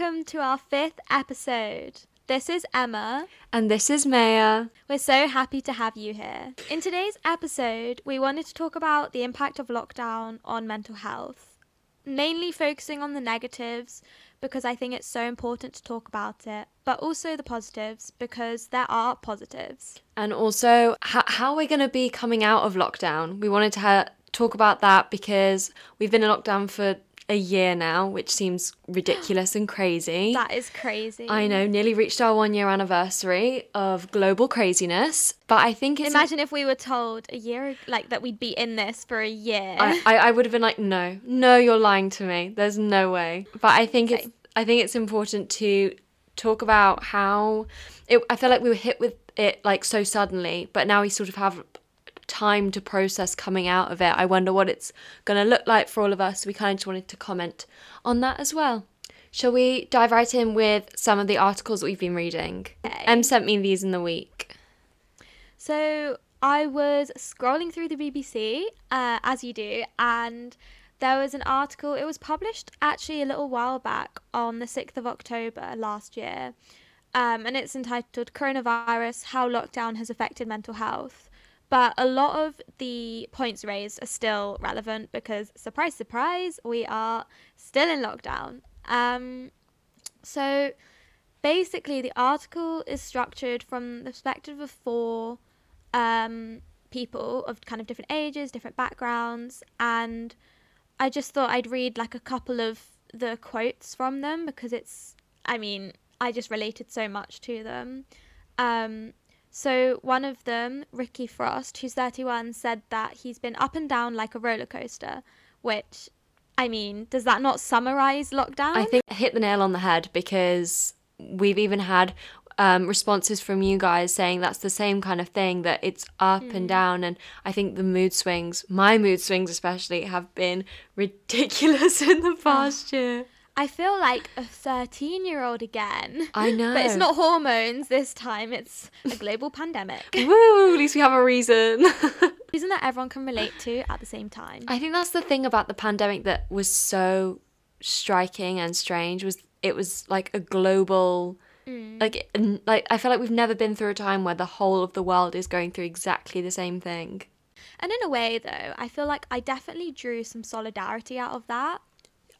welcome to our fifth episode. This is Emma. And this is Maya. We're so happy to have you here. In today's episode, we wanted to talk about the impact of lockdown on mental health, mainly focusing on the negatives because I think it's so important to talk about it, but also the positives because there are positives. And also, h- how we're going to be coming out of lockdown. We wanted to ha- talk about that because we've been in lockdown for a year now, which seems ridiculous and crazy. That is crazy. I know, nearly reached our one year anniversary of global craziness. But I think it's. Imagine if we were told a year, like that we'd be in this for a year. I, I, I would have been like, no, no, you're lying to me. There's no way. But I think it's. I think it's important to talk about how it, I feel like we were hit with it like so suddenly, but now we sort of have time to process coming out of it. I wonder what it's going to look like for all of us. We kind of just wanted to comment on that as well. Shall we dive right in with some of the articles that we've been reading? Okay. Em sent me these in the week. So I was scrolling through the BBC, uh, as you do, and there was an article. It was published actually a little while back on the 6th of October last year. Um, and it's entitled Coronavirus How Lockdown Has Affected Mental Health. But a lot of the points raised are still relevant because, surprise, surprise, we are still in lockdown. Um, so basically, the article is structured from the perspective of four um, people of kind of different ages, different backgrounds, and I just thought I'd read like a couple of the quotes from them because it's, I mean, I just related so much to them. Um, so one of them, Ricky Frost, who's 31, said that he's been up and down like a roller coaster, which, I mean, does that not summarize lockdown? I think hit the nail on the head because we've even had um, responses from you guys saying that's the same kind of thing that it's up mm. and down and i think the mood swings my mood swings especially have been ridiculous in the past year I feel like a 13 year old again. I know. But it's not hormones this time, it's a global pandemic. Woo, at least we have a reason. Reason that everyone can relate to at the same time. I think that's the thing about the pandemic that was so striking and strange was it was like a global mm. like like I feel like we've never been through a time where the whole of the world is going through exactly the same thing. And in a way though, I feel like I definitely drew some solidarity out of that.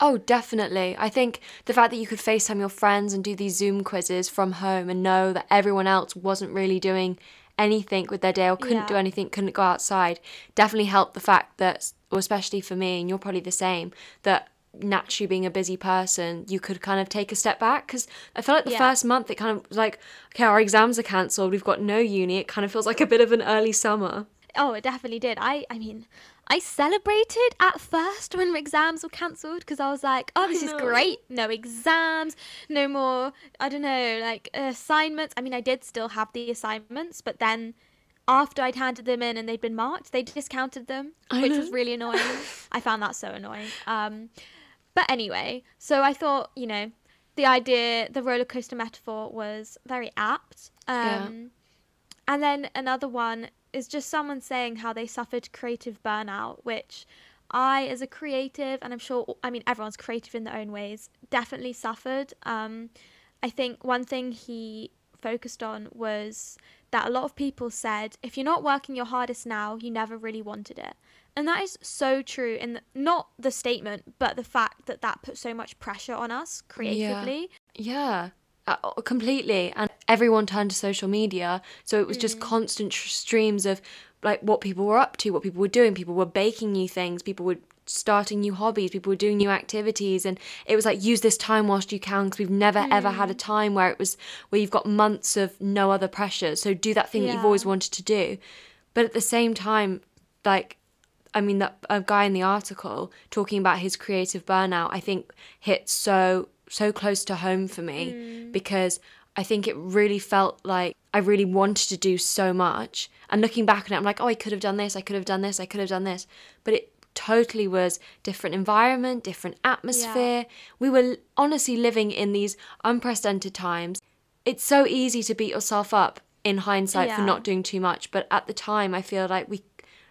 Oh, definitely. I think the fact that you could FaceTime your friends and do these Zoom quizzes from home and know that everyone else wasn't really doing anything with their day or couldn't Yeah. do anything, couldn't go outside, definitely helped the fact that, or especially for me, and you're probably the same, that naturally being a busy person, you could kind of take a step back. Because I feel like the Yeah. first month it kind of was like, okay, our exams are cancelled, we've got no uni, it kind of feels like a bit of an early summer. Oh, it definitely did. I I mean, I celebrated at first when exams were cancelled because I was like, oh, this is great. No exams, no more, I don't know, like assignments. I mean, I did still have the assignments, but then after I'd handed them in and they'd been marked, they discounted them, I which know. was really annoying. I found that so annoying. Um, but anyway, so I thought, you know, the idea, the roller coaster metaphor was very apt. Um, Yeah. And then another one is just someone saying how they suffered creative burnout, which I, as a creative, and I'm sure, I mean, everyone's creative in their own ways, definitely suffered. Um, I think one thing he focused on was that a lot of people said, if you're not working your hardest now, you never really wanted it. And that is so true in the, not the statement, but the fact that that put so much pressure on us creatively. Yeah, uh, completely. And everyone turned to social media. So it was just constant tr- streams of like what people were up to, what people were doing. People were baking new things, people were starting new hobbies, people were doing new activities. And it was like, use this time whilst you can because we've never ever had a time where it was where you've got months of no other pressure. So do that thing that you've always wanted to do. But at the same time, like, I mean, that a guy in the article talking about his creative burnout, I think hit so so close to home for me mm. because I think it really felt like I really wanted to do so much. And looking back on it, I'm like, oh, I could have done this, I could have done this, I could have done this, but it totally was different environment, different atmosphere. We were honestly living in these unprecedented times. It's so easy to beat yourself up in hindsight for not doing too much, but at the time, I feel like we,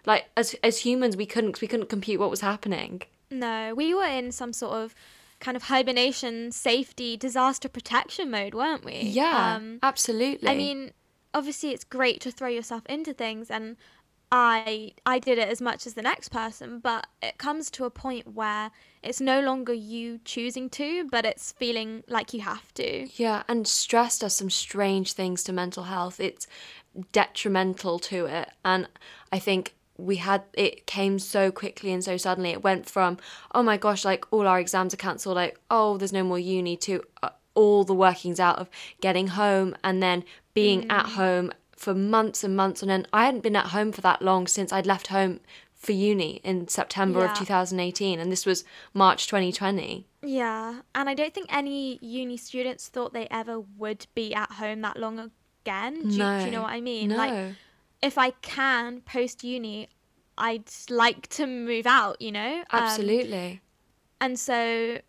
like as as humans, we couldn't we couldn't compute what was happening. No, we were in some sort of kind of hibernation, safety, disaster protection mode, weren't we? Yeah, Um, absolutely. I mean, obviously it's great to throw yourself into things and I I did it as much as the next person, but it comes to a point where it's no longer you choosing to, but it's feeling like you have to. Yeah, and stress does some strange things to mental health. It's detrimental to it. And I think we had it came so quickly and so suddenly. It went from, oh my gosh, like all our exams are cancelled, like, oh, there's no more uni, to uh, all the workings out of getting home and then being at home for months and months on end. I hadn't been at home for that long since I'd left home for uni in September Yeah. of 2018, and this was March 2020. Yeah, and I don't think any uni students thought they ever would be at home that long again. Do, you, do you know what I mean? No. Like, if I can post uni, I'd like to move out. You know, Um, Absolutely. and so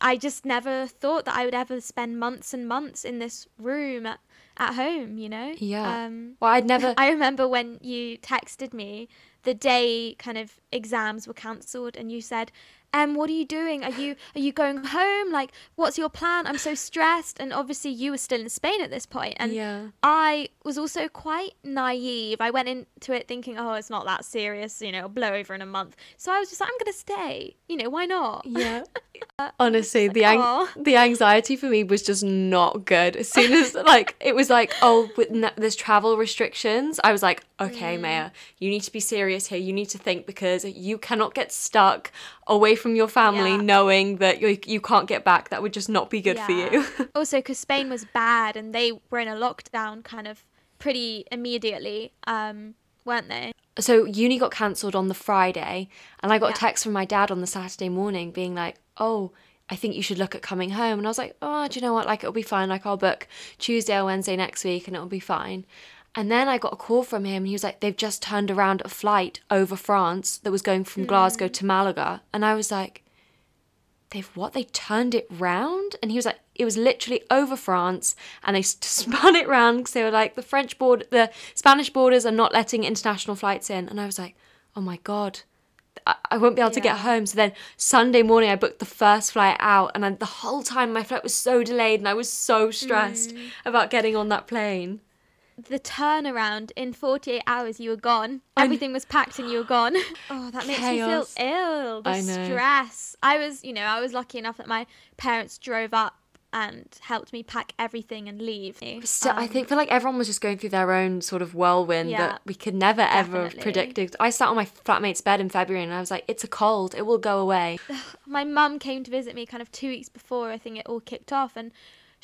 I just never thought that I would ever spend months and months in this room at, at home. You know? Yeah. Um, well, I'd never. I remember when you texted me the day kind of exams were cancelled and you said, "Um, what are you doing? Are you are you going home? Like, what's your plan? I'm so stressed." And obviously, you were still in Spain at this point, and yeah. I was also quite naive. I went into it thinking, "Oh, it's not that serious, you know, it'll blow over in a month." So I was just like, "I'm gonna stay. You know, why not?" Yeah. Honestly, the ang- the anxiety for me was just not good. As soon as like it was like, oh, with n- there's travel restrictions, I was like, okay, Maya, you need to be serious here. You need to think because you cannot get stuck away from your family Yeah. knowing that you you can't get back. That would just not be good for you. also because Spain was bad and they were in a lockdown kind of pretty immediately, um, weren't they? so uni got cancelled on the Friday, and I got Yeah. a text from my dad on the Saturday morning being like, "Oh, I think you should look at coming home." And I was like, "Oh, do you know what? Like it'll be fine. Like I'll book Tuesday or Wednesday next week, and it'll be fine." And then I got a call from him. and He was like, "They've just turned around a flight over France that was going from Glasgow to Malaga," and I was like. They've what? They turned it round, and he was like, it was literally over France, and they spun it round because they were like, the French board, the Spanish borders are not letting international flights in, and I was like, oh my god, I, I won't be able to get home. So then Sunday morning, I booked the first flight out, and then the whole time my flight was so delayed, and I was so stressed Mm. about getting on that plane. The turnaround in 48 hours you were gone I everything was packed and you were gone oh that makes Chaos. me feel ill the I know. stress i was you know i was lucky enough that my parents drove up and helped me pack everything and leave I Um, think feel like everyone was just going through their own sort of whirlwind Yeah, that we could never ever have predicted. I sat on my flatmate's bed in February and I was like, "It's a cold. It will go away." my mum came to visit me kind of two weeks before I think it all kicked off, and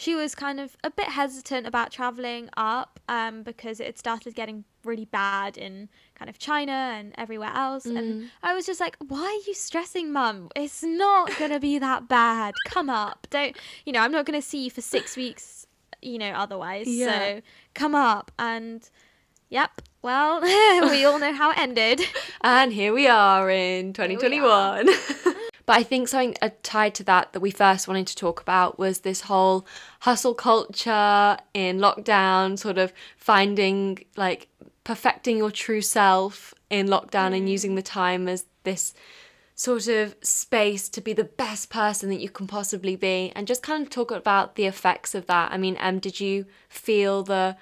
she was kind of a bit hesitant about traveling up um, because it had started getting really bad in kind of China and everywhere else. And I was just like, why are you stressing, mum? It's not going to be that bad. Come up. Don't, you know, I'm not going to see you for six weeks, you know, otherwise. Yeah. So come up. And yep, well, we all know how it ended. And here we are in 2021. but I think something uh, tied to that that we first wanted to talk about was this whole hustle culture in lockdown, sort of finding like perfecting your true self in lockdown and using the time as this sort of space to be the best person that you can possibly be and just kind of talk about the effects of that. I mean, um did you feel the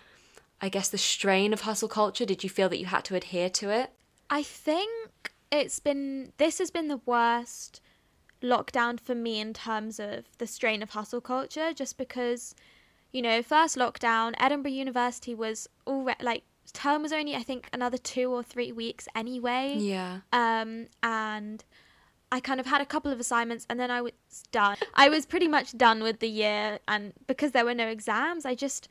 I guess the strain of hustle culture? Did you feel that you had to adhere to it? I think it's been this has been the worst lockdown for me in terms of the strain of hustle culture just because you know first lockdown Edinburgh University was already like term was only I think another 2 or 3 weeks anyway Yeah. um and I kind of had a couple of assignments and then I was done. I was pretty much done with the year and because there were no exams, I just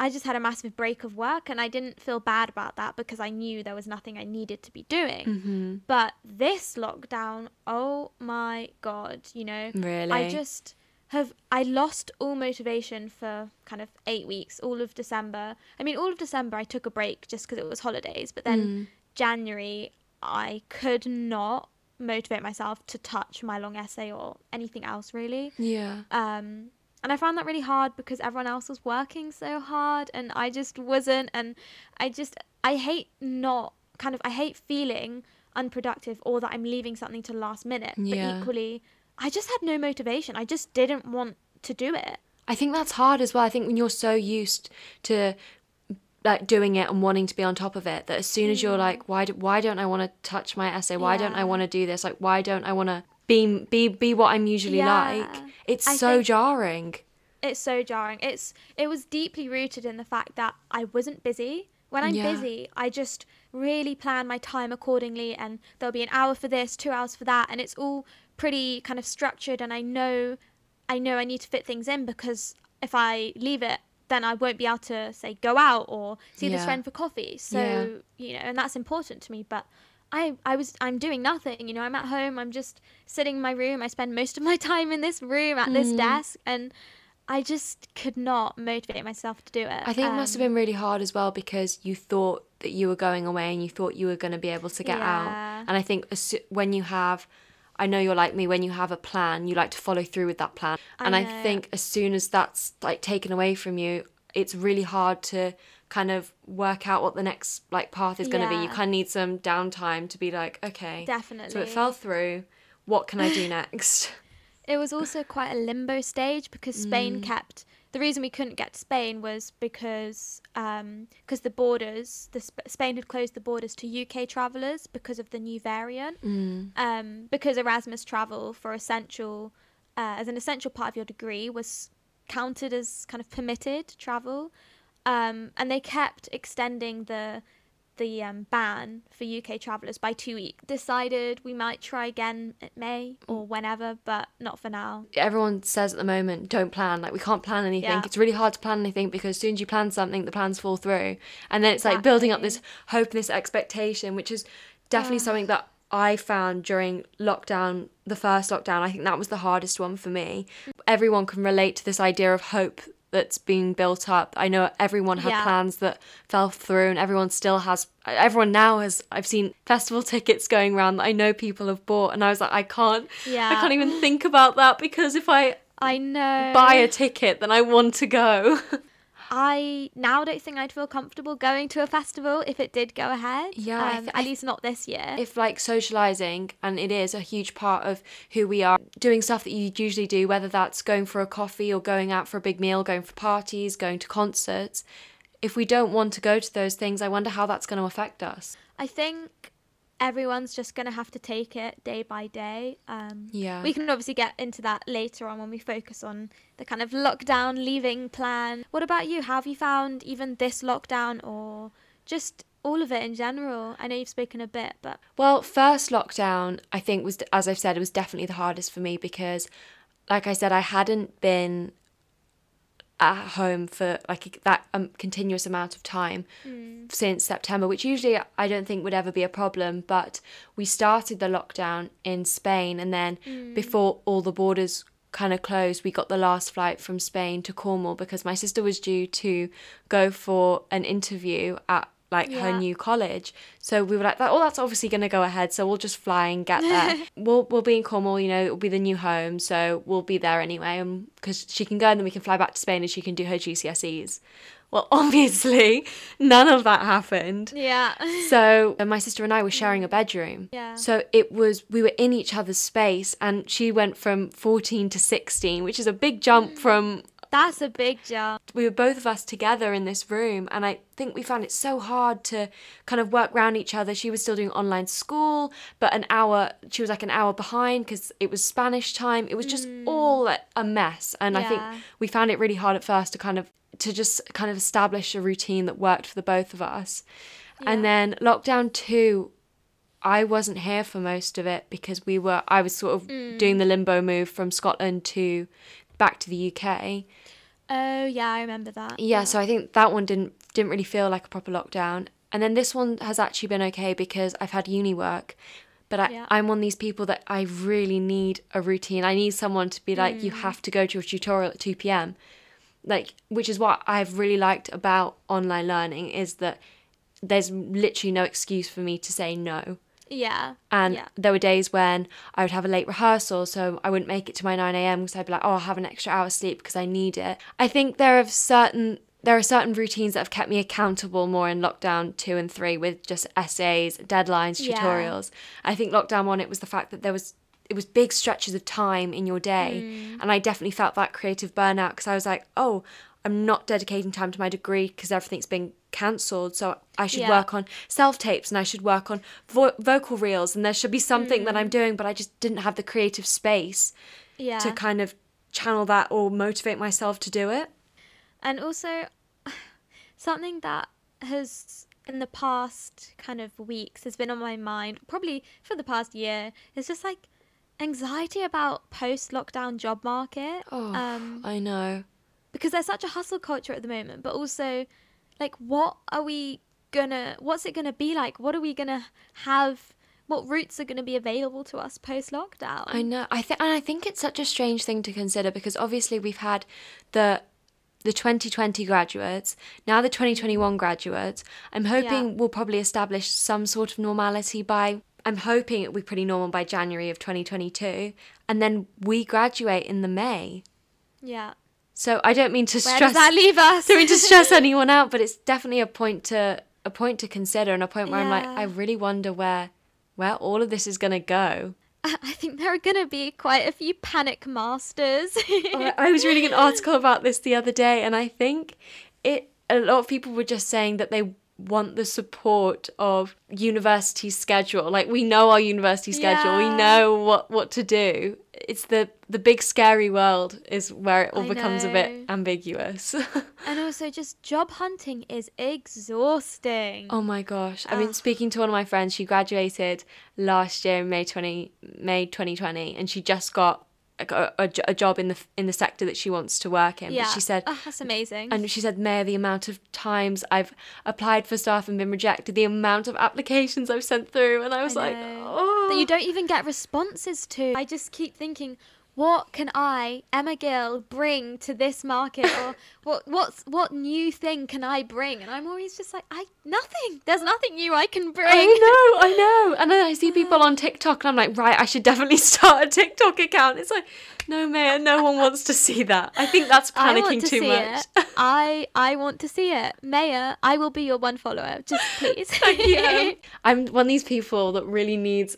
I just had a massive break of work and I didn't feel bad about that because I knew there was nothing I needed to be doing. Mm-hmm. But this lockdown, oh my god, you know, Really? I just have I lost all motivation for kind of 8 weeks, all of December. I mean, all of December I took a break just because it was holidays, but then Mm. January I could not motivate myself to touch my long essay or anything else really. Yeah. Um and I found that really hard because everyone else was working so hard and I just wasn't and I just I hate not kind of I hate feeling unproductive or that I'm leaving something to last minute. Yeah. But equally I just had no motivation. I just didn't want to do it. I think that's hard as well. I think when you're so used to like doing it and wanting to be on top of it that as soon as you're mm. like why do, why don't I want to touch my essay? Why don't I want to do this? Like why don't I want to be be be what I'm usually Yeah. like? It's I so jarring. It's so jarring. It's it was deeply rooted in the fact that I wasn't busy. When I'm Yeah. busy, I just really plan my time accordingly and there'll be an hour for this, 2 hours for that and it's all pretty kind of structured and I know I know I need to fit things in because if I leave it then I won't be able to say go out or see this friend for coffee. So, Yeah. you know, and that's important to me, but I, I was I'm doing nothing, you know, I'm at home, I'm just sitting in my room. I spend most of my time in this room at Mm. this desk and I just could not motivate myself to do it. I think it must have Um, been really hard as well because you thought that you were going away and you thought you were going to be able to get out. And I think when you have, I know you're like me, when you have a plan, you like to follow through with that plan. I and I think as soon as that's like taken away from you, it's really hard to kind of work out what the next like path is going to be. You kind of need some downtime to be like, okay, Definitely. so it fell through. What can I do next? It was also quite a limbo stage because Mm. Spain kept the reason we couldn't get to Spain was because because the borders the Sp- Spain had closed the borders to UK travelers because of the new variant Mm. um, because Erasmus travel for essential uh, as an essential part of your degree was counted as kind of permitted travel um, and they kept extending the the um, ban for UK travellers by two weeks. Decided we might try again at May or whenever, but not for now. everyone says at the moment don't plan. Like we can't plan anything. Yeah. it's really hard to plan anything because as soon as you plan something the plans fall through. And then it's like building up this hope and this expectation which is definitely something that i found during lockdown the first lockdown. I think that was the hardest one for me. Everyone can relate to this idea of hope that's being built up i know everyone had Yeah. plans that fell through and everyone still has everyone now has i've seen festival tickets going around that i know people have bought and i was like i can't Yeah. I can't even think about that because if I I know. buy a ticket, then I want to go. I now don't think I'd feel comfortable going to a festival if it did go ahead. Yeah, um, th- at least not this year. if like socializing, and it is a huge part of who we are, doing stuff that you usually do, whether that's going for a coffee or going out for a big meal, going for parties, going to concerts. If we don't want to go to those things, I wonder how that's going to affect us. I think everyone's just gonna have to take it day by day. Um, Yeah. we can obviously get into that later on when we focus on the kind of lockdown leaving plan. What about you? How have you found even this lockdown or just all of it in general? I know you've spoken a bit, but Well, first lockdown, I think was as I've said, it was definitely the hardest for me because, like I said, I hadn't been at home for like that um, continuous amount of time since September, which usually I don't think would ever be a problem. But we started the lockdown in Spain, and then before all the borders kind of closed, we got the last flight from Spain to Cornwall because my sister was due to go for an interview at like her new college. So we were like, oh, that's obviously going to go ahead. So we'll just fly and get there. we'll we'll be in Cornwall. You know, it'll be the new home, so we'll be there anyway. Because she can go and then we can fly back to Spain and she can do her GCSEs. Well, obviously, none of that happened. yeah. So uh, my sister and I were sharing a bedroom. Yeah. So it was we were in each other's space, and she went from fourteen to sixteen, which is a big jump from That's a big jump. we were both of us together in this room and i think we found it so hard to kind of work around each other. She was still doing online school but an hour she was like an hour behind because it was spanish time. It was just mm. all a mess and i think we found it really hard at first to kind of to just kind of establish a routine that worked for the both of us. And then lockdown 2 I wasn't here for most of it because we were I was sort of doing the mm. limbo move from Scotland to back to the UK. Oh yeah, I remember that. Yeah, so I think that one didn't didn't really feel like a proper lockdown. And then this one has actually been okay because I've had uni work. But I, Yeah. I'm one of these people that I really need a routine. I need someone to be like, you mm. have to go to your tutorial at 2 p.m. Like, which is what I've really liked about online learning is that there's literally no excuse for me to say no. Yeah. And yeah. there were days when I would have a late rehearsal, so I wouldn't make it to my 9 a.m. because I'd be like, oh, I'll have an extra hour sleep because I need it. I think there are certain there are certain routines that have kept me accountable more in lockdown two and three with just essays, deadlines, Yeah. tutorials. I think lockdown one, it was the fact that there was it was big stretches of time in your day Mm. and i definitely felt that creative burnout because i was like oh i'm not dedicating time to my degree because everything's been cancelled so i should Yeah. work on self tapes and i should work on vo- vocal reels and there should be something that Mm. i'm doing but i just didn't have the creative space Yeah. to kind of channel that or motivate myself to do it And also, something that has in the past kind of weeks has been on my mind, probably for the past year, is just like anxiety about post lockdown job market. oh Um, i know because there's such a hustle culture at the moment, but also like what are we gonna what's it gonna be like? What are we gonna have what routes are gonna be available to us post lockdown? I know. I think, and I think it's such a strange thing to consider because obviously we've had the the 2020 graduates, now the 2021 graduates. I'm hoping Yeah. we'll probably establish some sort of normality by. I'm hoping it'll be pretty normal by January of 2022, and then we graduate in the May. Yeah. So I don't mean to Where stress. does that leave us? don't mean to stress anyone out, but it's definitely a point to a point to consider, and a point where I'm like, I really wonder where where all of this is gonna go. I think there are going to be quite a few panic masters. I oh, I was reading an article about this the other day, and I think it. A lot of people were just saying that they want the support of university schedule. Like we know our university schedule, we know what what to do. It's the the big scary world is where it all I becomes a bit ambiguous. and also, just job hunting is exhausting. oh my gosh! I mean, Ugh. speaking to one of my friends, she graduated last year in May twenty May twenty twenty, and she just got a, a, a job in the in the sector that she wants to work in. yeah. But she said oh, that's amazing. And she said, Maya, the amount of times I've applied for stuff and been rejected, the amount of applications I've sent through. And I was like, oh. That you oh. don't even get responses to. I just keep thinking, what can I, Emma Gill, bring to this market, or what what's what new thing can I bring? And I'm always just like, I nothing. There's nothing new I can bring. I know, I know. And then I see people on TikTok and I'm like, right, I should definitely start a TikTok account. It's like, no, Maya, no one wants to see that. I think that's panicking to too see much. it. I I want to see it. Maya, I will be your one follower. Just please. Thank you. Um, I'm one of these people that really needs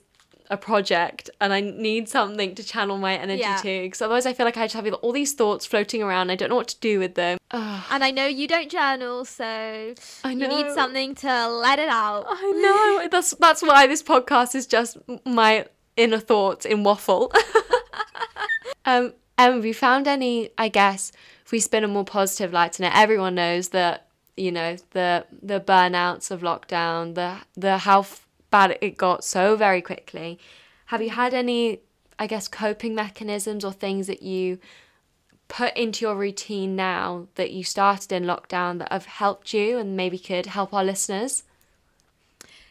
a project and I need something to channel my energy Yeah. to because otherwise I feel like I just have all these thoughts floating around. I don't know what to do with them. Ugh. And I know you don't journal, so I you need something to let it out. I know. That's that's why this podcast is just my inner thoughts in waffle. um, have you found any? I guess if we spin a more positive light on it, everyone knows that you know the the burnouts of lockdown, the the how f- bad it got so very quickly. Have you had any? I guess coping mechanisms or things that you put into your routine now that you started in lockdown that have helped you and maybe could help our listeners?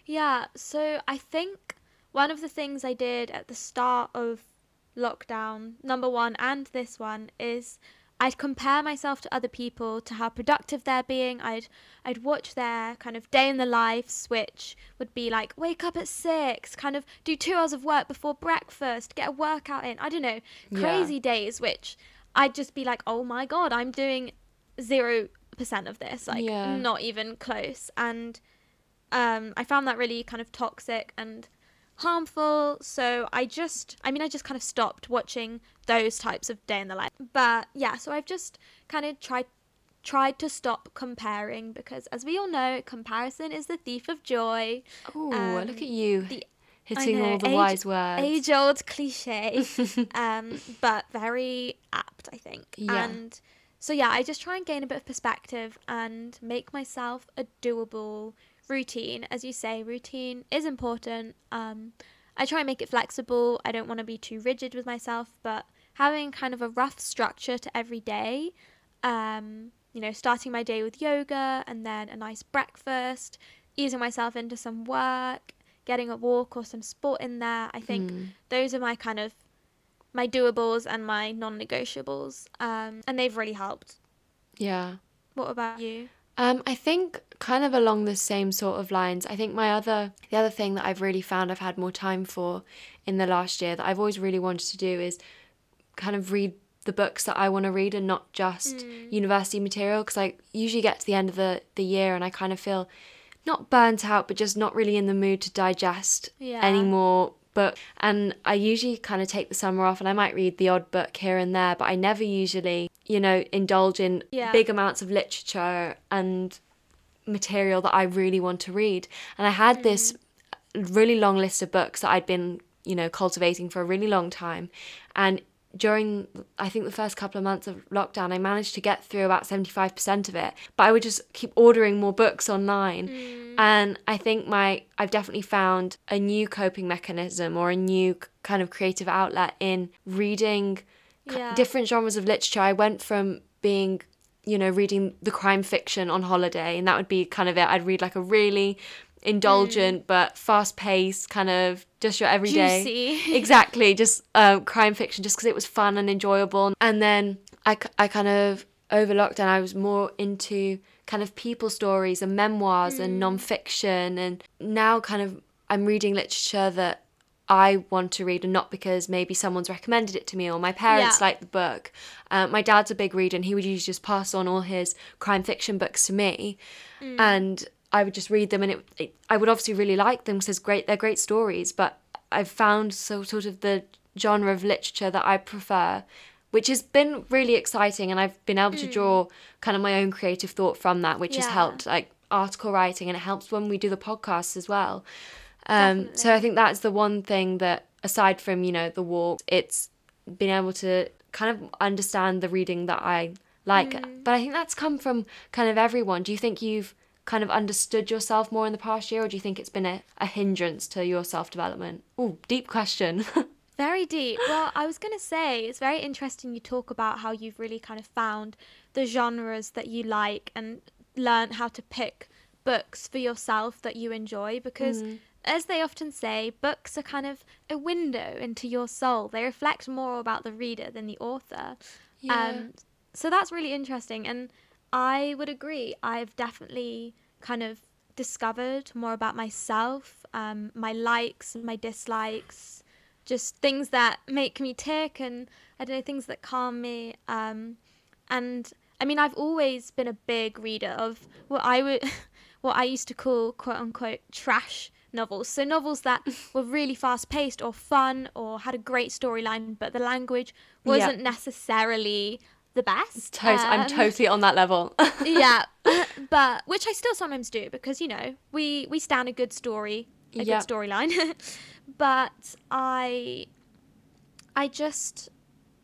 Yeah, so I think one of the things I did at the start of lockdown, number one and this one, is I'd compare myself to other people to how productive they're being. I'd I'd watch their kind of day in the lives, which would be like wake up at six, kind of do two hours of work before breakfast, get a workout in. I don't know, Yeah. crazy days, which I'd just be like, oh my god, I'm doing zero percent of this, like Yeah. not even close. And um, I found that really kind of toxic and harmful. So I just, I mean, I just kind of stopped watching those types of day in the life. But yeah, so I've just kind of tried tried to stop comparing because as we all know comparison is the thief of joy Oh, Um, look at you the- hitting know, all the age- wise words. age old cliche um but very apt i think Yeah. and so yeah i just try and gain a bit of perspective and make myself a doable routine. As you say routine is important. Um i try and make it flexible. I don't want to be too rigid with myself but having kind of a rough structure to every day um you know starting my day with yoga and then a nice breakfast easing myself into some work getting a walk or some sport in there i think Hmm. those are my kind of my doables and my non-negotiables. Um, and they've really helped. Yeah. what about you Um, I think kind of along the same sort of lines. I think my other the other thing that I've really found I've had more time for in the last year that I've always really wanted to do is kind of read the books that I want to read and not just university material because I usually get to the end of the the year and I kind of feel not burnt out but just not really in the mood to digest Yeah. any more book and I usually kind of take the summer off and I might read the odd book here and there, but I never usually, you know, indulge in Yeah. big amounts of literature and material that I really want to read. And I had this mm. really long list of books that I'd been, you know, cultivating for a really long time. And during I think the first couple of months of lockdown, I managed to get through about 75% of it. But I would just keep ordering more books online. Mm. And I think my I've definitely found a new coping mechanism or a new kind of creative outlet in reading Yeah. different genres of literature. I went from being you know, reading the crime fiction on holiday, and that would be kind of it. I'd read like a really indulgent but fast paced kind of just your everyday. Juicy. exactly just um, crime fiction just because it was fun and enjoyable. And then I, I kind of over lockdown i was more into kind of people stories and memoirs and non-fiction. And now kind of i'm reading literature that I want to read and not because maybe someone's recommended it to me or my parents Yeah. like the book. Um, my dad's a big reader and he would usually just pass on all his crime fiction books to me, and I would just read them and it, it I would obviously really like them because great they're great stories. But I've found so sort of the genre of literature that I prefer, which has been really exciting, and I've been able to draw kind of my own creative thought from that, which has helped like article writing and it helps when we do the podcast as well. Um, so I think that's the one thing that, aside from you know the walk, it's been able to kind of understand the reading that I like. But I think that's come from kind of everyone. Do you think you've kind of understood yourself more in the past year, or do you think it's been a, a hindrance to your self development? Oh, deep question. Very deep. Well, I was going to say it's very interesting you talk about how you've really kind of found the genres that you like and learn how to pick books for yourself that you enjoy because as they often say, books are kind of a window into your soul. They reflect more about the reader than the author. Um, so that's really interesting. And I would agree. I've definitely kind of discovered more about myself, um, my likes, and my dislikes, just things that make me tick and I don't know, things that calm me. Um, and I mean, I've always been a big reader of what I would, what I used to call quote unquote trash novels. So novels that were really fast paced or fun or had a great storyline, but the language wasn't necessarily the best. Tot- I'm Um, totally on that level. yeah, but which I still sometimes do because you know we we stand a good story, a Yeah. good storyline. but I, I just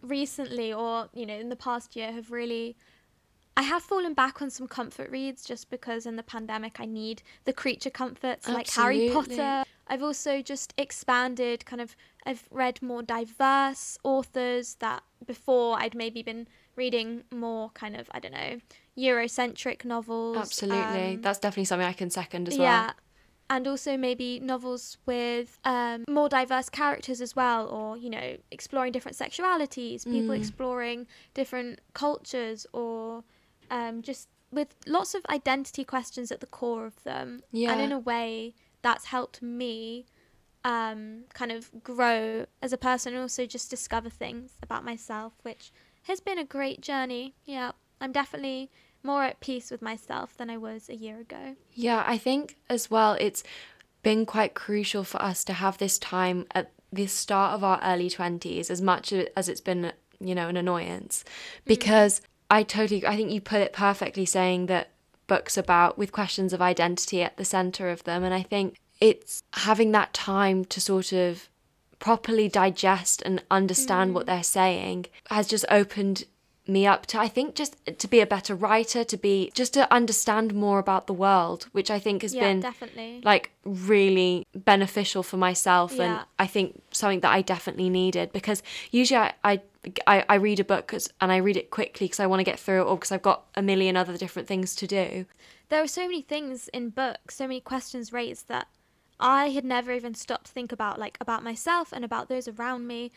recently, or you know, in the past year, have really. I have fallen back on some comfort reads just because in the pandemic I need the creature comforts like Harry Potter. I've also just expanded kind of I've read more diverse authors that before I'd maybe been reading more kind of I don't know Eurocentric novels. Absolutely. um, That's definitely something I can second as well. yeah. And also maybe novels with um, more diverse characters as well, or you know, exploring different sexualities, people Mm. exploring different cultures, or um, just with lots of identity questions at the core of them. Yeah, And in a way, that's helped me um, kind of grow as a person, and also just discover things about myself, which has been a great journey. Yeah, I'm definitely more at peace with myself than I was a year ago. Yeah, I think as well it's been quite crucial for us to have this time at the start of our early 20s as much as it's been, you know, an annoyance mm. because I totally I think you put it perfectly saying that books about with questions of identity at the center of them and I think it's having that time to sort of properly digest and understand what mm. they're saying has just opened me up to I think just to be a better writer to be just to understand more about the world which I think has yeah, been definitely. like really beneficial for myself Yeah. and I think something that I definitely needed because usually I I, I, I read a book 'cause- and I read it quickly because I want to get through it or because I've got a million other different things to do. there are so many things in books, so many questions raised that I had never even stopped to think about, like about myself and about those around me.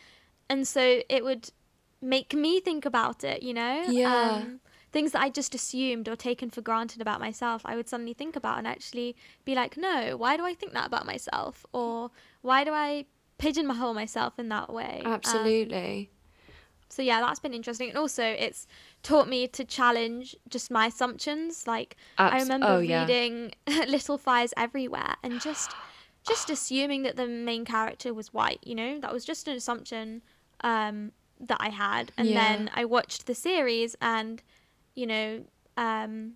And so it would make me think about it, you know? Yeah. Um, things that I just assumed or taken for granted about myself, I would suddenly think about and actually be like, no, why do I think that about myself? Or why do I pigeonhole myself in that way? Um, Absolutely. so yeah, that's been interesting, and also it's taught me to challenge just my assumptions. Like I remember oh, yeah. reading Little Fires Everywhere, and just just assuming that the main character was white. You know, that was just an assumption um, that I had, and Yeah. then I watched the series, and you know, um,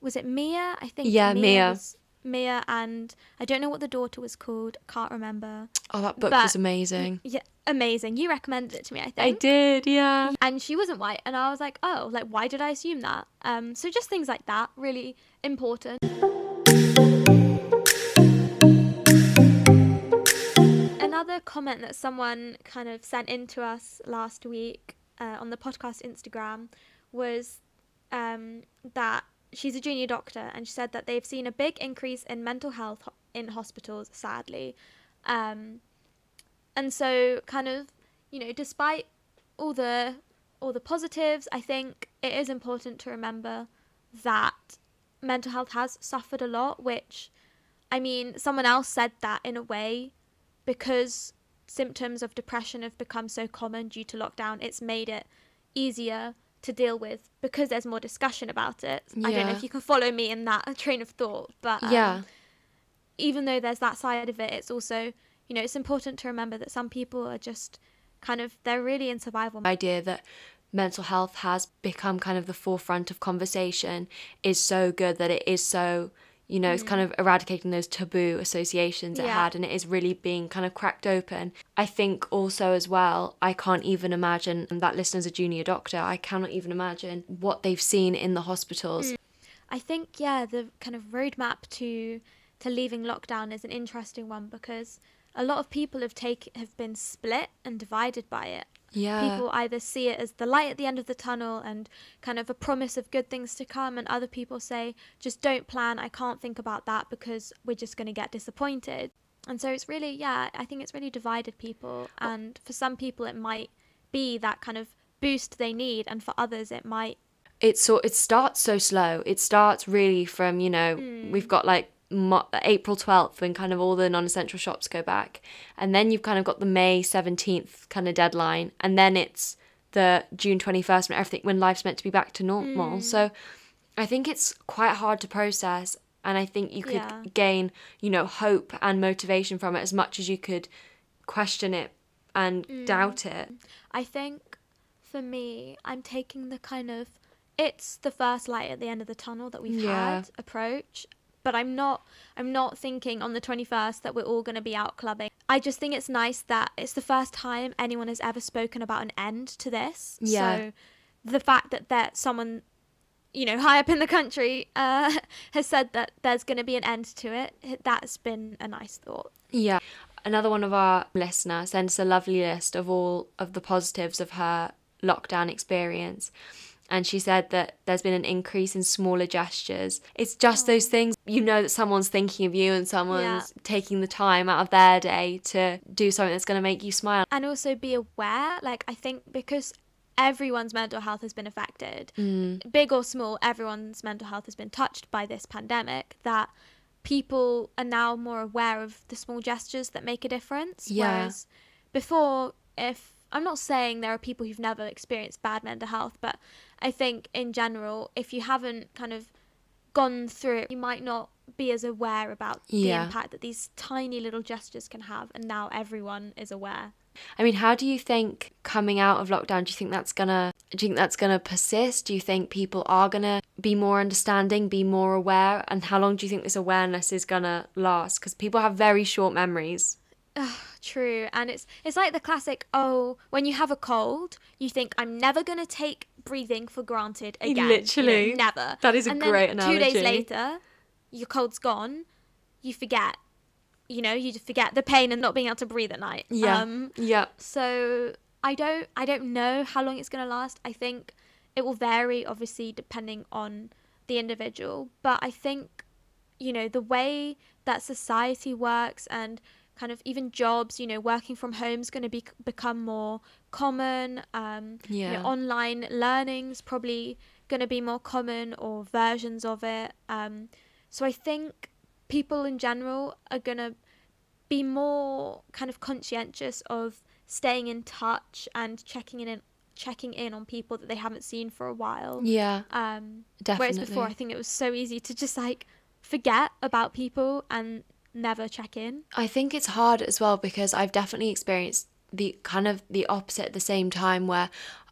was it Mia? I think Yeah, Mia. was- Mia, and I don't know what the daughter was called. Can't remember. Oh, that book But- was amazing. Yeah, amazing. You recommended it to me, I think. I did, yeah. and she wasn't white and i was like oh like why did i assume that um so just things like that really important another comment that someone kind of sent in to us last week uh, on the podcast instagram was um, that she's a junior doctor and she said that they've seen a big increase in mental health in hospitals sadly. Um, and so kind of you know despite all the all the positives i think it is important to remember that mental health has suffered a lot which i mean someone else said that in a way because symptoms of depression have become so common due to lockdown it's made it easier to deal with because there's more discussion about it i don't know if you can follow me in that train of thought but um, yeah. even though there's that side of it, it's also, you know, it's important to remember that some people are just kind of, they're really in survival mode. idea that mental health has become kind of the forefront of conversation is so good that it is so you know it's kind mm. of eradicating those taboo associations it Yeah. had and it is really being kind of cracked open i think also as well i can't even imagine and that listener's a junior doctor i cannot even imagine what they've seen in the hospitals mm. I think, yeah, the kind of roadmap to to leaving lockdown is an interesting one because a lot of people have take have been split and divided by it. Yeah People either see it as the light at the end of the tunnel and kind of a promise of good things to come, and other people say, just don't plan, I can't think about that because we're just going to get disappointed. And so it's really, yeah, I think it's really divided people. Oh. And for some people, it might be that kind of boost they need, and for others, it might. it's so it starts so slow. It starts really from you know we've mm. got like Mo- April twelfth when kind of all the non-essential shops go back, and then you've kind of got the May seventeenth kind of deadline, and then it's the June twenty first when everything when life's meant to be back to normal. Mm. So I think it's quite hard to process, and I think you could Yeah. gain you know hope and motivation from it as much as you could question it and mm. doubt it. I think for me, I'm taking the kind of it's the first light at the end of the tunnel that we've Yeah. had approach. But I'm not I'm not thinking on the 21st that we're all going to be out clubbing. I just think it's nice that it's the first time anyone has ever spoken about an end to this. Yeah. So the fact that that someone you know high up in the country uh, has said that there's going to be an end to it that's been a nice thought Yeah. Another one of our listener sent us a lovely list of all of the positives of her lockdown experience. And she said that there's been an increase in smaller gestures. It's just oh. those things you know that someone's thinking of you and someone's taking the time out of their day to do something that's going to make you smile. and also be aware like i think because everyone's mental health has been affected mm. big or small everyone's mental health has been touched by this pandemic that people are now more aware of the small gestures that make a difference Yeah. whereas before if i'm not saying there are people who've never experienced bad mental health but i think in general if you haven't kind of gone through it you might not be as aware about the impact that these tiny little gestures can have and now everyone is aware I mean, how do you think coming out of lockdown, do you think that's gonna do you think that's gonna persist? Do you think people are gonna be more understanding, be more aware? And how long do you think this awareness is gonna last? Because people have very short memories. True, and it's it's like the classic. Oh, when you have a cold, you think I'm never gonna take breathing for granted again. you know, Literally. never. That is a and then great Two days later, your cold's gone. You forget. You know, you just forget the pain and not being able to breathe at night. Yeah. Um, yeah. so I don't I don't know how long it's gonna last. I think it will vary, obviously, depending on the individual. But I think, you know, the way that society works and kind of even jobs, you know, working from home is going to be become more common. Um, you Yeah. know, online learning's probably going to be more common or versions of it. Um, so I think people in general are going to be more kind of conscientious of staying in touch and checking in checking in on people that they haven't seen for a while. Yeah. Um, Definitely. Whereas before, I think it was so easy to just like forget about people and never check in. I think it's hard as well because I've definitely experienced the kind of the opposite at the same time where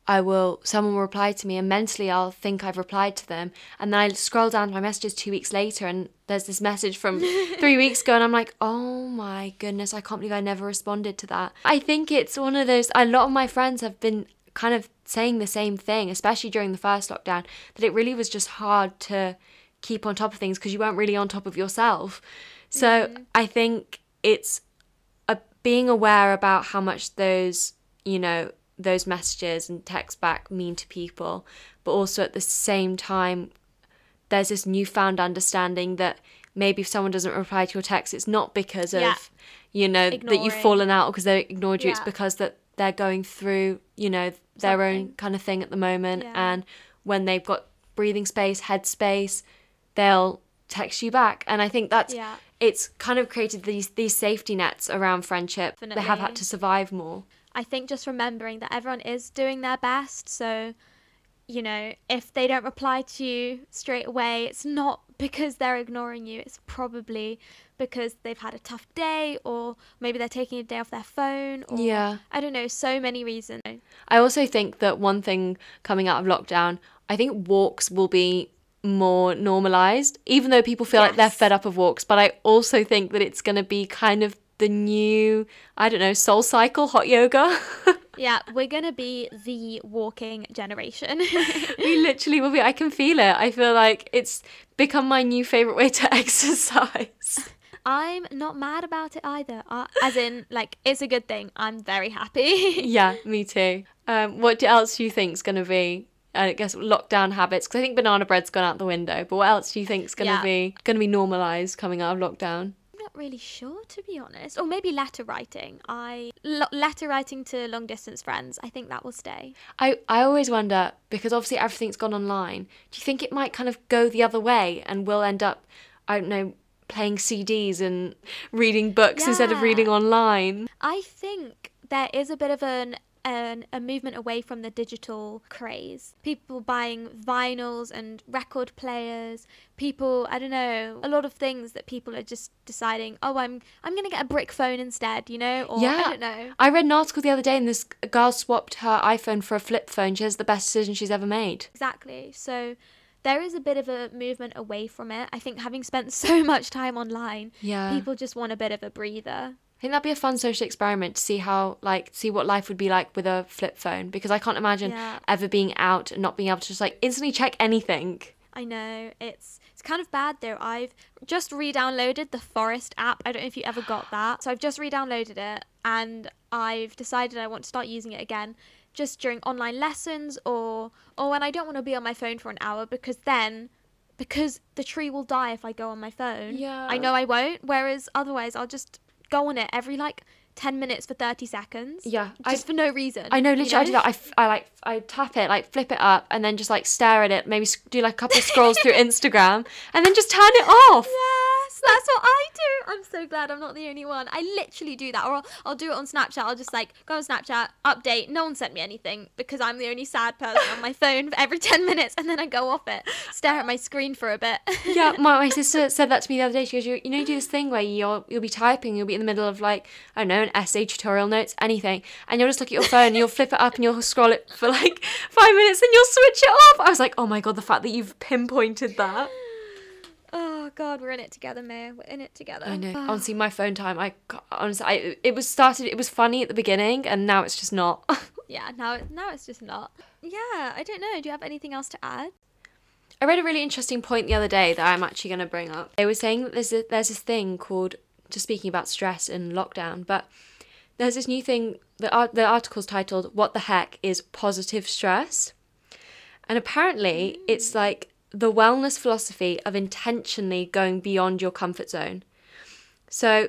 I will someone will reply to me and mentally I'll think I've replied to them and then I scroll down to my messages two weeks later and there's this message from three weeks ago and I'm like, oh my goodness, I can't believe I never responded to that. I think it's one of those a lot of my friends have been kind of saying the same thing, especially during the first lockdown, that it really was just hard to keep on top of things because you weren't really on top of yourself. So mm. I think it's a, being aware about how much those, you know, those messages and text back mean to people, but also at the same time, there's this newfound understanding that maybe if someone doesn't reply to your text, it's not because of, you know, Ignoring. that you've fallen out or because they ignored you. Yeah. It's because that they're going through, you know, their Something. own kind of thing at the moment. Yeah. And when they've got breathing space, head space, they'll text you back. And I think that's yeah. It's kind of created these these safety nets around friendship Definitely. that have had to survive more. I think just remembering that everyone is doing their best. So, you know, if they don't reply to you straight away, it's not because they're ignoring you. It's probably because they've had a tough day or maybe they're taking a day off their phone or yeah. I don't know, so many reasons. I also think that one thing coming out of lockdown, I think walks will be more normalized even though people feel yes. like they're fed up of walks but i also think that it's going to be kind of the new, I don't know, SoulCycle hot yoga. yeah, we're going to be the walking generation. we literally will be. I can feel it. I feel like it's become my new favorite way to exercise. I'm not mad about it either. Uh, as in, like, it's a good thing. I'm very happy. yeah, me too. Um, what else do you think is going to be I guess lockdown habits because I think banana bread's gone out the window. But what else do you think is going to yeah. be going to be normalized coming out of lockdown? I'm not really sure to be honest. Or maybe letter writing. I letter writing to long distance friends. I think that will stay. I I always wonder because obviously everything's gone online. Do you think it might kind of go the other way and we'll end up I don't know playing CDs and reading books yeah. instead of reading online? I think there is a bit of an an, a movement away from the digital craze. People buying vinyls and record players. People, I don't know, a lot of things that people are just deciding. Oh, I'm I'm gonna get a brick phone instead, you know? Or yeah. I don't know. I read an article the other day, and this girl swapped her iPhone for a flip phone. She has the best decision she's ever made. Exactly. So there is a bit of a movement away from it. I think having spent so much time online, yeah. people just want a bit of a breather think that'd be a fun social experiment to see how like see what life would be like with a flip phone because I can't imagine yeah. ever being out and not being able to just like instantly check anything. I know it's it's kind of bad though. I've just re-downloaded the Forest app. I don't know if you ever got that. So I've just re-downloaded it and I've decided I want to start using it again just during online lessons or or when I don't want to be on my phone for an hour because then because the tree will die if I go on my phone. Yeah. I know I won't. Whereas otherwise I'll just go on it every like 10 minutes for 30 seconds. Yeah. Just I, for no reason. I know, literally, you know? I do that. I, f- I like, I tap it, like flip it up, and then just like stare at it, maybe do like a couple of scrolls through Instagram, and then just turn it off. Yes, that's what I do. I'm so glad I'm not the only one. I literally do that. Or I'll, I'll do it on Snapchat. I'll just like go on Snapchat, update. No one sent me anything because I'm the only sad person on my phone for every 10 minutes, and then I go off it, stare at my screen for a bit. yeah, my, my sister said that to me the other day. She goes, you, you know, you do this thing where you'll, you'll be typing, you'll be in the middle of like, I don't know, an essay tutorial notes, anything, and you'll just look at your phone, you'll flip it up, and you'll scroll it for like five minutes, and you'll switch it off. I was like, oh my god, the fact that you've pinpointed that. God, we're in it together, May. We're in it together. I know. honestly, my phone time. I honestly, I it was started. It was funny at the beginning, and now it's just not. yeah, now now it's just not. Yeah, I don't know. Do you have anything else to add? I read a really interesting point the other day that I'm actually going to bring up. They were saying that there's a, there's this thing called just speaking about stress and lockdown, but there's this new thing. The art, the article's titled "What the heck is positive stress?" And apparently, mm. it's like the wellness philosophy of intentionally going beyond your comfort zone. So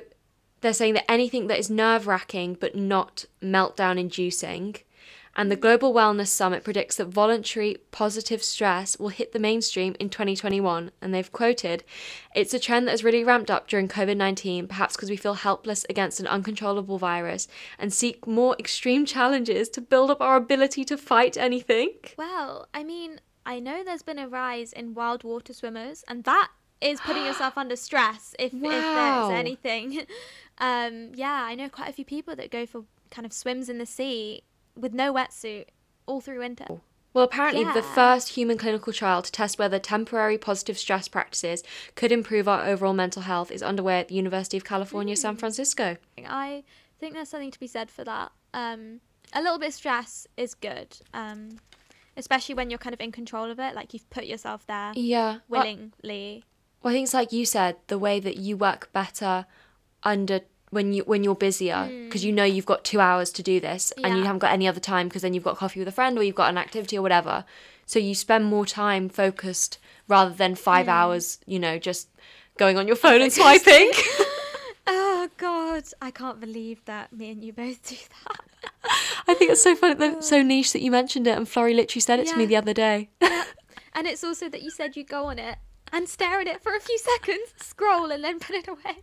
they're saying that anything that is nerve wracking but not meltdown inducing and the Global Wellness Summit predicts that voluntary positive stress will hit the mainstream in 2021. And they've quoted, It's a trend that has really ramped up during COVID 19, perhaps because we feel helpless against an uncontrollable virus and seek more extreme challenges to build up our ability to fight anything. Well, I mean, I know there's been a rise in wild water swimmers, and that is putting yourself under stress if, Wow. if there's anything. Um, yeah, I know quite a few people that go for kind of swims in the sea with no wetsuit all through winter. Well, apparently, the first human clinical trial to test whether temporary positive stress practices could improve our overall mental health is underway at the University of California, Mm. San Francisco. I think there's something to be said for that. Um, a little bit of stress is good, um, especially when you're kind of in control of it, like you've put yourself there Yeah. Willingly. well, I think it's like you said, the way that you work better under when you when you're busier because you know you've got two hours to do this and you Mm. Haven't got any other time because then you've got coffee with a friend or you've got an activity or whatever. So you spend more time focused rather than five Mm. hours, you know, just going on your phone and swiping. Oh God, I can't believe that me and you both do that. I think it's so funny, that so niche that you mentioned it, and Florrie literally said it to me the other day. Yeah. And it's also that you said you'd go on it and stare at it for a few seconds, scroll, and then put it away.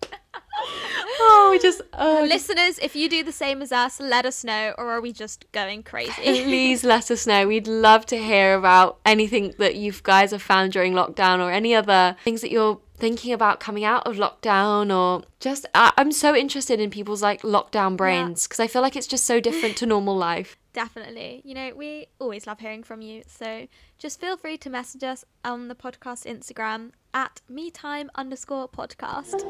oh, we just oh, Listeners, if you do the same as us, let us know, or are we just going crazy? please let us know. We'd love to hear about anything that you guys have found during lockdown, or any other things that you're thinking about coming out of lockdown, or just I, I'm so interested in people's like lockdown brains because I feel like it's just so different to normal life. Definitely. You know, we always love hearing from you. So just feel free to message us on the podcast Instagram at metime underscore podcast.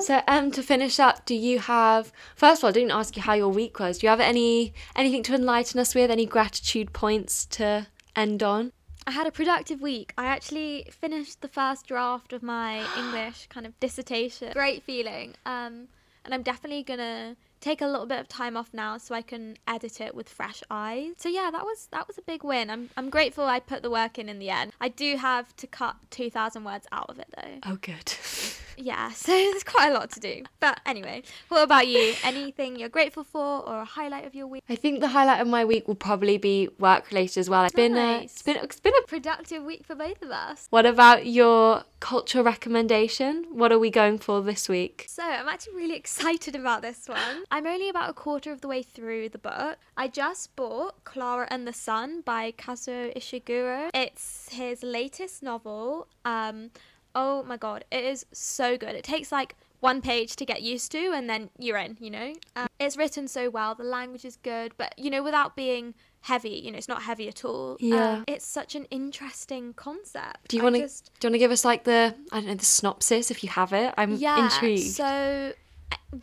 So, um, to finish up, do you have? First of all, I didn't ask you how your week was. Do you have any anything to enlighten us with? Any gratitude points to end on? I had a productive week. I actually finished the first draft of my English kind of dissertation. Great feeling. Um, and I'm definitely gonna take a little bit of time off now so I can edit it with fresh eyes. So yeah, that was that was a big win. I'm I'm grateful I put the work in in the end. I do have to cut 2,000 words out of it though. Oh, good. Yeah, so there's quite a lot to do. But anyway, what about you? Anything you're grateful for or a highlight of your week? I think the highlight of my week will probably be work related as well. It's been a, it's been it's been a. Productive week for both of us. What about your cultural recommendation? What are we going for this week? So I'm actually really excited about this one. I'm only about a quarter of the way through the book. I just bought Clara and the Sun by Kazuo Ishiguro. It's his latest novel. Um, oh my god, it is so good. It takes like one page to get used to, and then you're in. You know, um, it's written so well. The language is good, but you know, without being heavy. You know, it's not heavy at all. Yeah. Um, it's such an interesting concept. Do you want to? just- Do you want to give us like the I don't know the synopsis if you have it? I'm yeah, intrigued. So,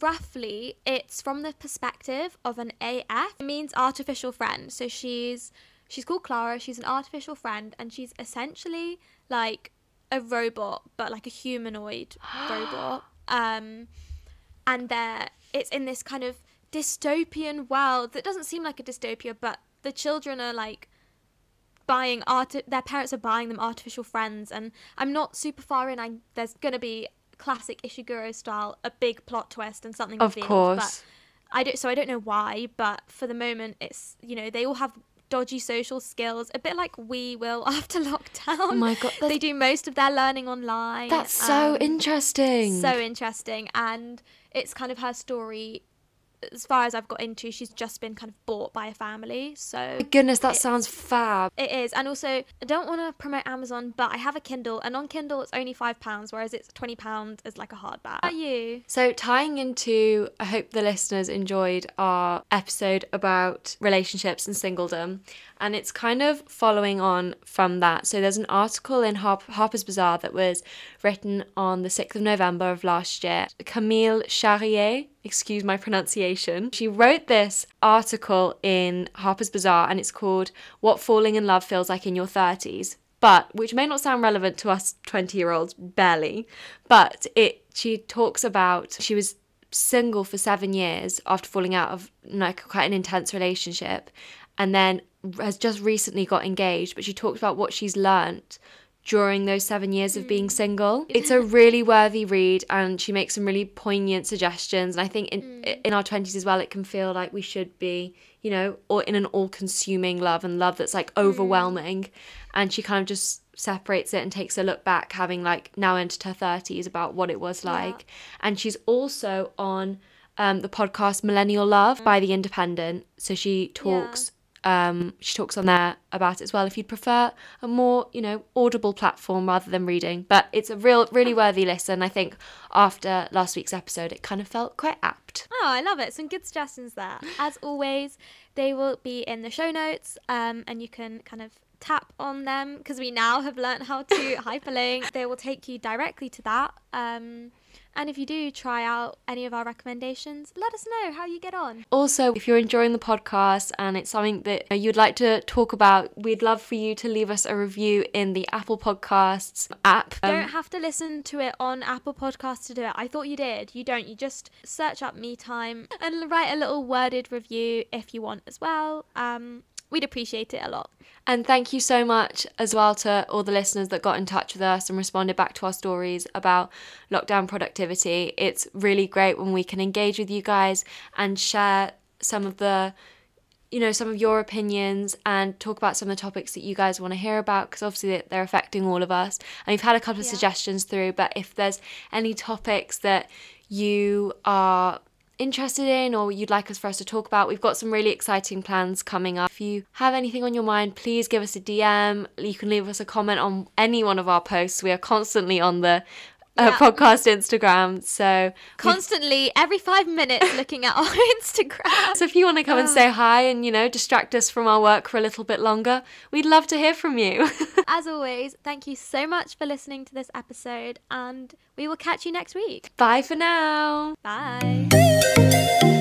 roughly, it's from the perspective of an AF. It means artificial friend. So she's she's called Clara. She's an artificial friend, and she's essentially like a robot, but like a humanoid robot. Um, and they're it's in this kind of dystopian world that doesn't seem like a dystopia, but the children are like buying art their parents are buying them artificial friends and i'm not super far in i there's gonna be classic ishiguro style a big plot twist and something Of revealed, course. but i don't so i don't know why but for the moment it's you know they all have dodgy social skills a bit like we will after lockdown Oh my God, they do most of their learning online That's so um, interesting. so interesting and it's kind of her story as far as i've got into she's just been kind of bought by a family so Goodness, that sounds fab. it is, and also I don't want to promote Amazon, but I have a Kindle, and on Kindle it's only five pounds, whereas it's twenty pounds as like a hardback. How about you? So, tying into, I hope the listeners enjoyed our episode about relationships and singledom, and it's kind of following on from that. So, there's an article in Harp- Harper's Bazaar that was written on the 6th of November of last year. Camille Charrier, excuse my pronunciation, she wrote this article in Harper's Bazaar, and it's called What Falling in Love Feels Like in Your 30s but which may not sound relevant to us 20 year olds barely but it she talks about she was single for seven years after falling out of like quite an intense relationship and then has just recently got engaged but she talked about what she's learnt during those seven years of being hmm. single. It's a really worthy read and she makes some really poignant suggestions and i think in hmm. in our 20s as well it can feel like we should be you know or in an all-consuming love and love that's like hmm. overwhelming. And she kind of just separates it and takes a look back having like now entered her 30s about what it was like. And she's also on um, the podcast millennial love by the independent. So she talks Um, she talks on there about it as well. If you'd prefer a more, you know, audible platform rather than reading, but it's a real, really worthy listen. I think after last week's episode, it kind of felt quite apt. Oh, I love it. Some good suggestions there. As always, they will be in the show notes, um, and you can kind of tap on them because we now have learned how to hyperlink. They will take you directly to that. Um, and if you do try out any of our recommendations, let us know how you get on. Also, if you're enjoying the podcast and it's something that you'd like to talk about, we'd love for you to leave us a review in the Apple Podcasts app. Um, don't have to listen to it on Apple Podcasts to do it. I thought you did. You don't. You just search up Me Time and write a little worded review if you want as well. Um, we'd appreciate it a lot. And thank you so much as well to all the listeners that got in touch with us and responded back to our stories about lockdown productivity. It's really great when we can engage with you guys and share some of the you know some of your opinions and talk about some of the topics that you guys want to hear about because obviously they're affecting all of us and we've had a couple of yeah. suggestions through but if there's any topics that you are interested in or you'd like us for us to talk about, we've got some really exciting plans coming up. If you have anything on your mind, please give us a DM. You can leave us a comment on any one of our posts. We are constantly on the uh, podcast Instagram. So constantly, every five minutes, looking at our Instagram. So if you want to come and say hi and you know distract us from our work for a little bit longer, we'd love to hear from you. As always, thank you so much for listening to this episode, and we will catch you next week. Bye for now. Bye.